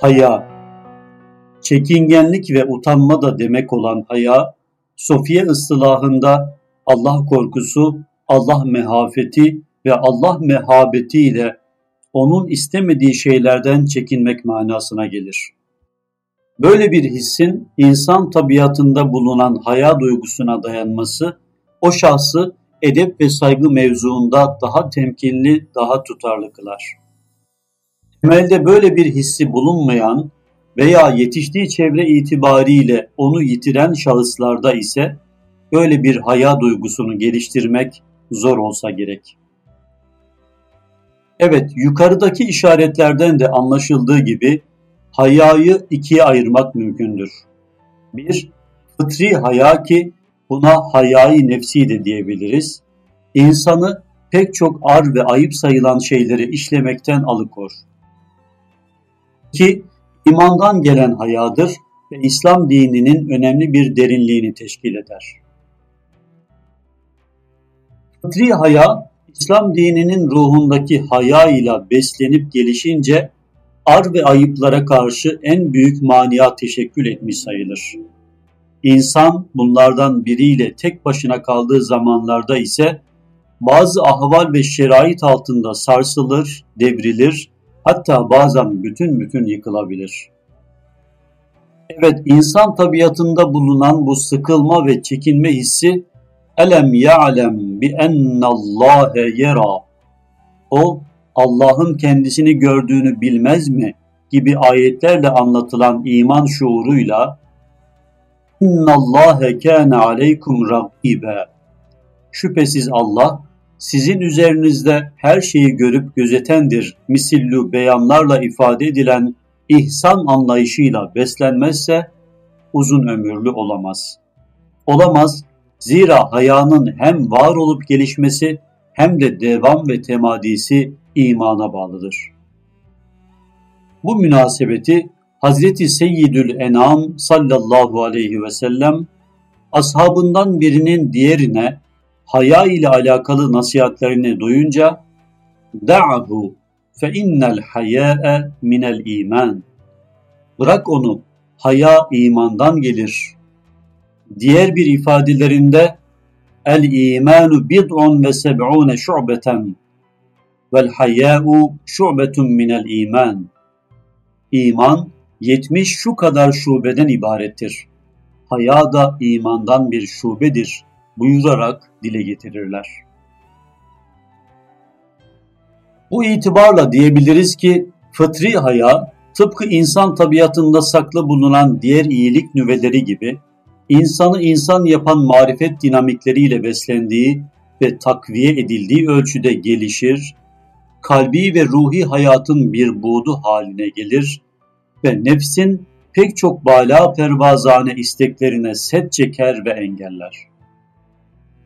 Haya Çekingenlik ve utanma da demek olan haya, Sofiye ıstılahında Allah korkusu, Allah mehafeti ve Allah mehabeti ile onun istemediği şeylerden çekinmek manasına gelir. Böyle bir hissin insan tabiatında bulunan haya duygusuna dayanması, o şahsı edep ve saygı mevzuunda daha temkinli, daha tutarlı kılar. Temelde böyle bir hissi bulunmayan veya yetiştiği çevre itibariyle onu yitiren şahıslarda ise böyle bir haya duygusunu geliştirmek zor olsa gerek. Evet, yukarıdaki işaretlerden de anlaşıldığı gibi hayayı ikiye ayırmak mümkündür. Bir, fıtri haya ki buna hayayı nefsi de diyebiliriz. İnsanı pek çok ar ve ayıp sayılan şeyleri işlemekten alıkor. İki, imandan gelen hayadır ve İslam dininin önemli bir derinliğini teşkil eder. Fıtri haya, İslam dininin ruhundaki haya ile beslenip gelişince ar ve ayıplara karşı en büyük mania teşekkül etmiş sayılır. İnsan bunlardan biriyle tek başına kaldığı zamanlarda ise bazı ahval ve şerait altında sarsılır, devrilir, hatta bazen bütün bütün yıkılabilir. Evet, insan tabiatında bulunan bu sıkılma ve çekinme hissi Elem ya'lem bi ennallâhe yera. O Allah'ın kendisini gördüğünü bilmez mi gibi ayetlerle anlatılan iman şuuruyla İnnallâhe kâne aleykum rakibe. Şüphesiz Allah sizin üzerinizde her şeyi görüp gözetendir misillü beyanlarla ifade edilen ihsan anlayışıyla beslenmezse uzun ömürlü olamaz. Olamaz zira hayanın hem var olup gelişmesi hem de devam ve temadisi imana bağlıdır. Bu münasebeti Hazreti Seyyidül Enam sallallahu aleyhi ve sellem ashabından birinin diğerine haya ile alakalı nasihatlerini duyunca da'ahu fe innel hayâ'e minel iman. Bırak onu, haya imandan gelir. Diğer bir ifadelerinde el imanu bid'un ve seb'une şu'beten vel hayâ'u şu'betun minel iman. İman 70 şu kadar şubeden ibarettir. Haya da imandan bir şubedir buyurarak dile getirirler. Bu itibarla diyebiliriz ki fıtri haya tıpkı insan tabiatında saklı bulunan diğer iyilik nüveleri gibi insanı insan yapan marifet dinamikleriyle beslendiği ve takviye edildiği ölçüde gelişir, kalbi ve ruhi hayatın bir buğdu haline gelir ve nefsin pek çok bala pervazane isteklerine set çeker ve engeller.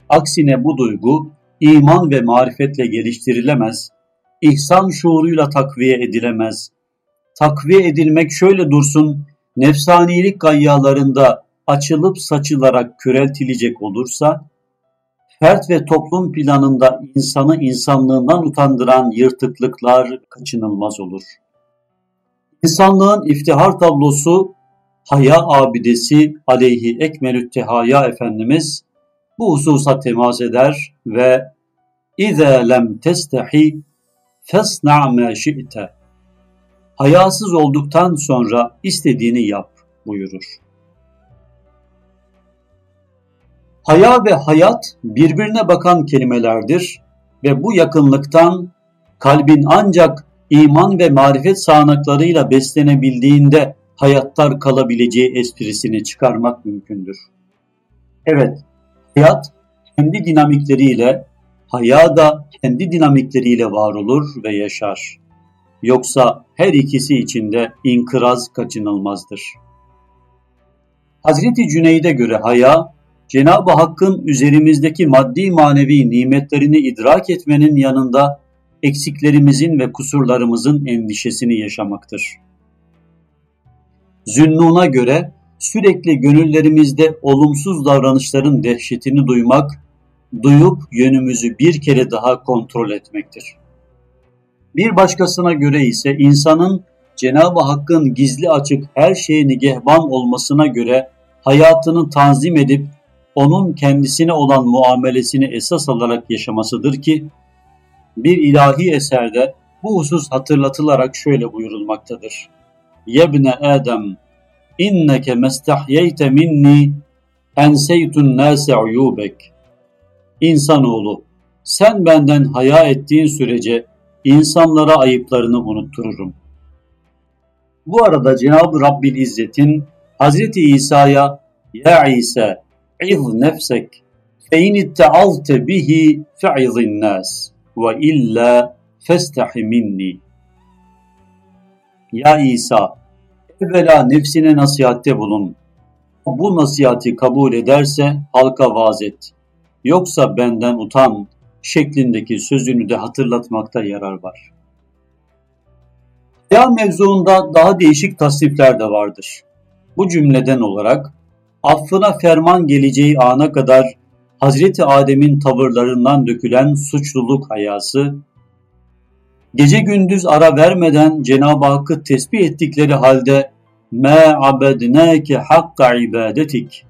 Aksine bu duygu iman ve marifetle geliştirilemez, ihsan şuuruyla takviye edilemez. Takviye edilmek şöyle dursun, nefsanilik gayyalarında açılıp saçılarak köreltilecek olursa, fert ve toplum planında insanı insanlığından utandıran yırtıklıklar kaçınılmaz olur. İnsanlığın iftihar tablosu Haya abidesi aleyhi ekmelü tehaya Efendimiz bu hususa temas eder ve اِذَا lem testehi fesna ma şi'te Hayasız olduktan sonra istediğini yap buyurur. Haya ve hayat birbirine bakan kelimelerdir ve bu yakınlıktan kalbin ancak iman ve marifet sağanaklarıyla beslenebildiğinde hayattar kalabileceği esprisini çıkarmak mümkündür. Evet, hayat kendi dinamikleriyle, haya da kendi dinamikleriyle var olur ve yaşar. Yoksa her ikisi içinde inkıraz kaçınılmazdır. Hazreti Cüneyd'e göre haya, Cenab-ı Hakk'ın üzerimizdeki maddi manevi nimetlerini idrak etmenin yanında eksiklerimizin ve kusurlarımızın endişesini yaşamaktır. Zünnun'a göre sürekli gönüllerimizde olumsuz davranışların dehşetini duymak, duyup yönümüzü bir kere daha kontrol etmektir. Bir başkasına göre ise insanın Cenab-ı Hakk'ın gizli açık her şeye nigehban olmasına göre hayatını tanzim edip onun kendisine olan muamelesini esas alarak yaşamasıdır ki bir ilahi eserde bu husus hatırlatılarak şöyle buyurulmaktadır. Yebne Adem inneke mestahyeyte minni enseytun nase uyubek. İnsanoğlu sen benden haya ettiğin sürece insanlara ayıplarını unuttururum. Bu arada Cenab-ı Rabbil İzzet'in Hazreti İsa'ya Ya İsa iz nefsek fe in ittealte bihi fe'izin nas ve illa festahi minni. Ya İsa evvela nefsine nasihatte bulun. Bu nasihati kabul ederse halka vaaz et. Yoksa benden utan şeklindeki sözünü de hatırlatmakta yarar var. Ya mevzuunda daha değişik tasnifler de vardır. Bu cümleden olarak affına ferman geleceği ana kadar Hazreti Adem'in tavırlarından dökülen suçluluk hayası, gece gündüz ara vermeden Cenab-ı Hakk'ı tesbih ettikleri halde مَا عَبَدْنَاكَ hakka ibadetik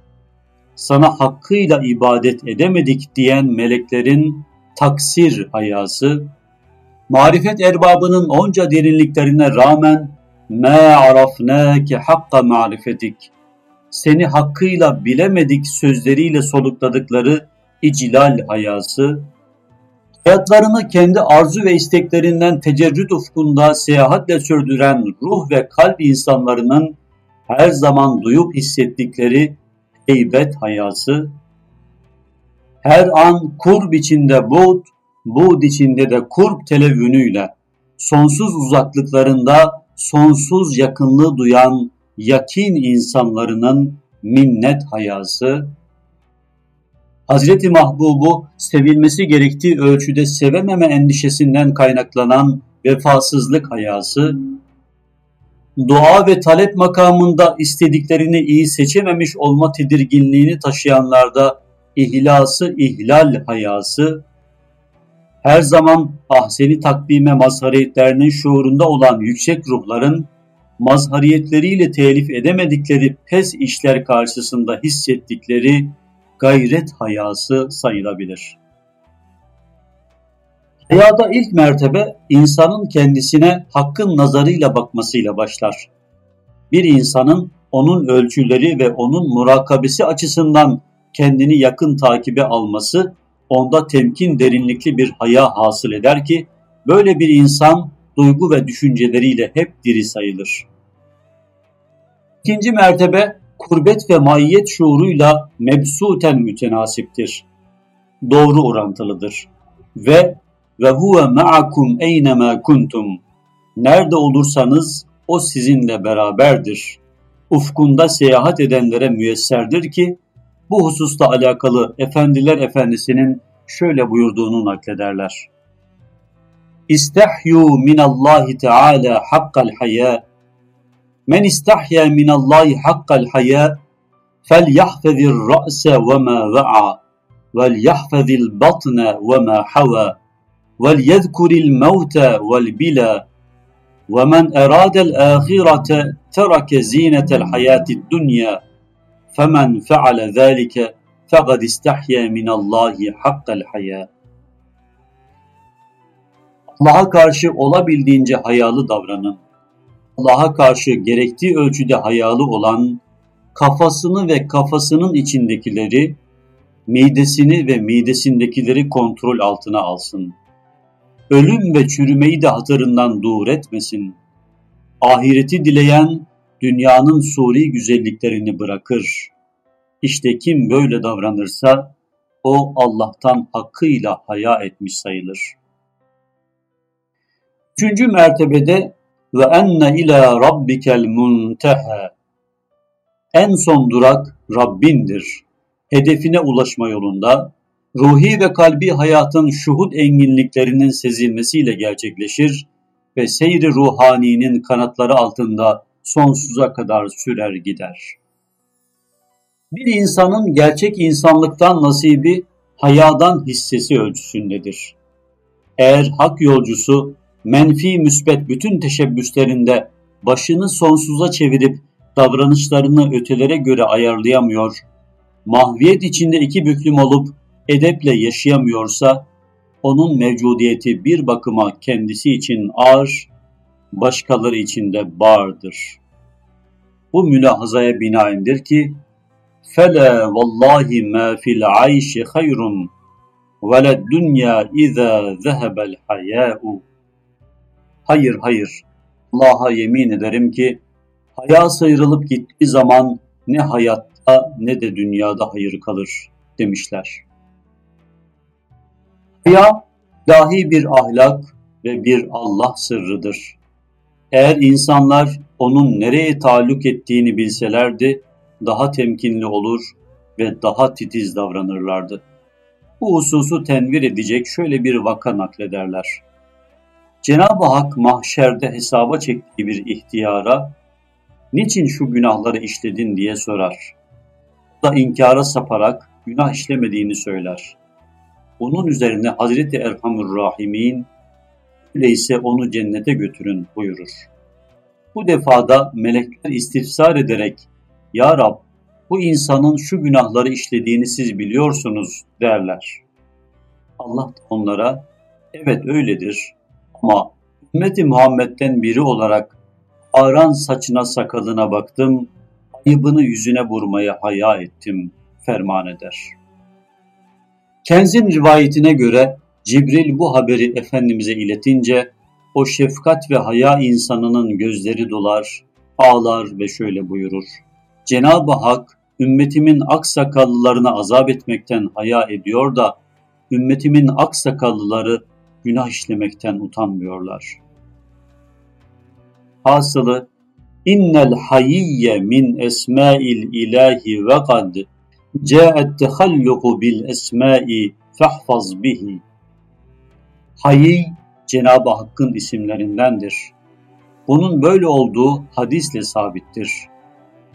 sana hakkıyla ibadet edemedik diyen meleklerin taksir hayası, marifet erbabının onca derinliklerine rağmen مَا عَرَفْنَاكَ hakka marifetik seni hakkıyla bilemedik sözleriyle solukladıkları iclal hayası, hayatlarını kendi arzu ve isteklerinden tecerrüt ufkunda seyahatle sürdüren ruh ve kalp insanlarının her zaman duyup hissettikleri heybet hayası, her an kurb içinde buğd, buğd içinde de kurb televünüyle sonsuz uzaklıklarında sonsuz yakınlığı duyan yakin insanlarının minnet hayası, Hazreti Mahbub'u sevilmesi gerektiği ölçüde sevememe endişesinden kaynaklanan vefasızlık hayası, dua ve talep makamında istediklerini iyi seçememiş olma tedirginliğini taşıyanlarda ihlası ihlal hayası, her zaman ahseni takvime mazhariyetlerinin şuurunda olan yüksek ruhların mazhariyetleriyle telif edemedikleri pes işler karşısında hissettikleri gayret hayası sayılabilir. Hayada ilk mertebe insanın kendisine hakkın nazarıyla bakmasıyla başlar. Bir insanın onun ölçüleri ve onun murakabesi açısından kendini yakın takibe alması onda temkin derinlikli bir haya hasıl eder ki böyle bir insan duygu ve düşünceleriyle hep diri sayılır. İkinci mertebe kurbet ve maiyet şuuruyla mebsuten mütenasiptir. Doğru orantılıdır. Ve ve huve ma'akum eynema kuntum. Nerede olursanız o sizinle beraberdir. Ufkunda seyahat edenlere müyesserdir ki bu hususta alakalı Efendiler Efendisi'nin şöyle buyurduğunu naklederler. İstehyu minallahi teala hakkal haya. Men istahya minallahi hakkal haya فليحفظ الرأس وما وعى وليحفظ البطن وما حوى وليذكر الموت والبلا ومن أراد الآخرة ترك زينة الحياة الدنيا فمن فعل ذلك فقد استحيا من الله حق الحياة Allah'a karşı olabildiğince hayalı davranın. Allah'a karşı gerektiği ölçüde hayalı olan, kafasını ve kafasının içindekileri, midesini ve midesindekileri kontrol altına alsın. Ölüm ve çürümeyi de hatırından dur etmesin. Ahireti dileyen, dünyanın suri güzelliklerini bırakır. İşte kim böyle davranırsa, o Allah'tan hakkıyla haya etmiş sayılır. Üçüncü mertebede ve enne ila rabbikel munteha. En son durak Rabbindir. Hedefine ulaşma yolunda ruhi ve kalbi hayatın şuhud enginliklerinin sezilmesiyle gerçekleşir ve seyri ruhaninin kanatları altında sonsuza kadar sürer gider. Bir insanın gerçek insanlıktan nasibi hayadan hissesi ölçüsündedir. Eğer hak yolcusu menfi müsbet bütün teşebbüslerinde başını sonsuza çevirip davranışlarını ötelere göre ayarlayamıyor, mahviyet içinde iki büklüm olup edeple yaşayamıyorsa, onun mevcudiyeti bir bakıma kendisi için ağır, başkaları için de bağırdır. Bu mülahazaya binaendir ki, فَلَا وَاللّٰهِ مَا فِي الْعَيْشِ خَيْرٌ وَلَا الدُّنْيَا اِذَا ذَهَبَ الْحَيَاءُ Hayır hayır, Allah'a yemin ederim ki, haya sıyrılıp gittiği zaman ne hayatta ne de dünyada hayır kalır demişler. Haya dahi bir ahlak ve bir Allah sırrıdır. Eğer insanlar onun nereye taluk ettiğini bilselerdi, daha temkinli olur ve daha titiz davranırlardı. Bu hususu tenvir edecek şöyle bir vaka naklederler. Cenab-ı Hak mahşerde hesaba çektiği bir ihtiyara, niçin şu günahları işledin diye sorar. Da inkara saparak günah işlemediğini söyler. Onun üzerine Hazreti Erhamur Rahimin, öyleyse onu cennete götürün buyurur. Bu defada melekler istifsar ederek, Ya Rab, bu insanın şu günahları işlediğini siz biliyorsunuz derler. Allah da onlara, evet öyledir ama ümmeti Muhammed'den biri olarak ağran saçına sakalına baktım, ayıbını yüzüne vurmaya haya ettim ferman eder. Kenzin rivayetine göre Cibril bu haberi Efendimiz'e iletince o şefkat ve haya insanının gözleri dolar, ağlar ve şöyle buyurur. Cenab-ı Hak ümmetimin aksakallılarına azap etmekten haya ediyor da ümmetimin aksakallıları günah işlemekten utanmıyorlar. Hasılı innel hayiyye min esma'il ilahi ve kad ca'et tehalluku bil esma'i fahfaz bihi. Hayy Cenab-ı Hakk'ın isimlerindendir. Bunun böyle olduğu hadisle sabittir.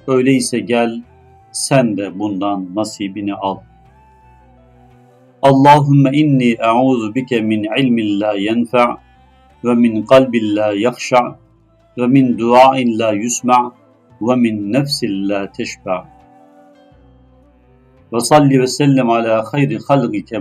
Öyleyse gel sen de bundan nasibini al. Allahümme inni e'udhu bike min ilmin la yenfa' ve min kalbin la yakhşa' ve min duain la yusma' ve min nefsin la teşba' ve salli ve sellem ala hayri halgike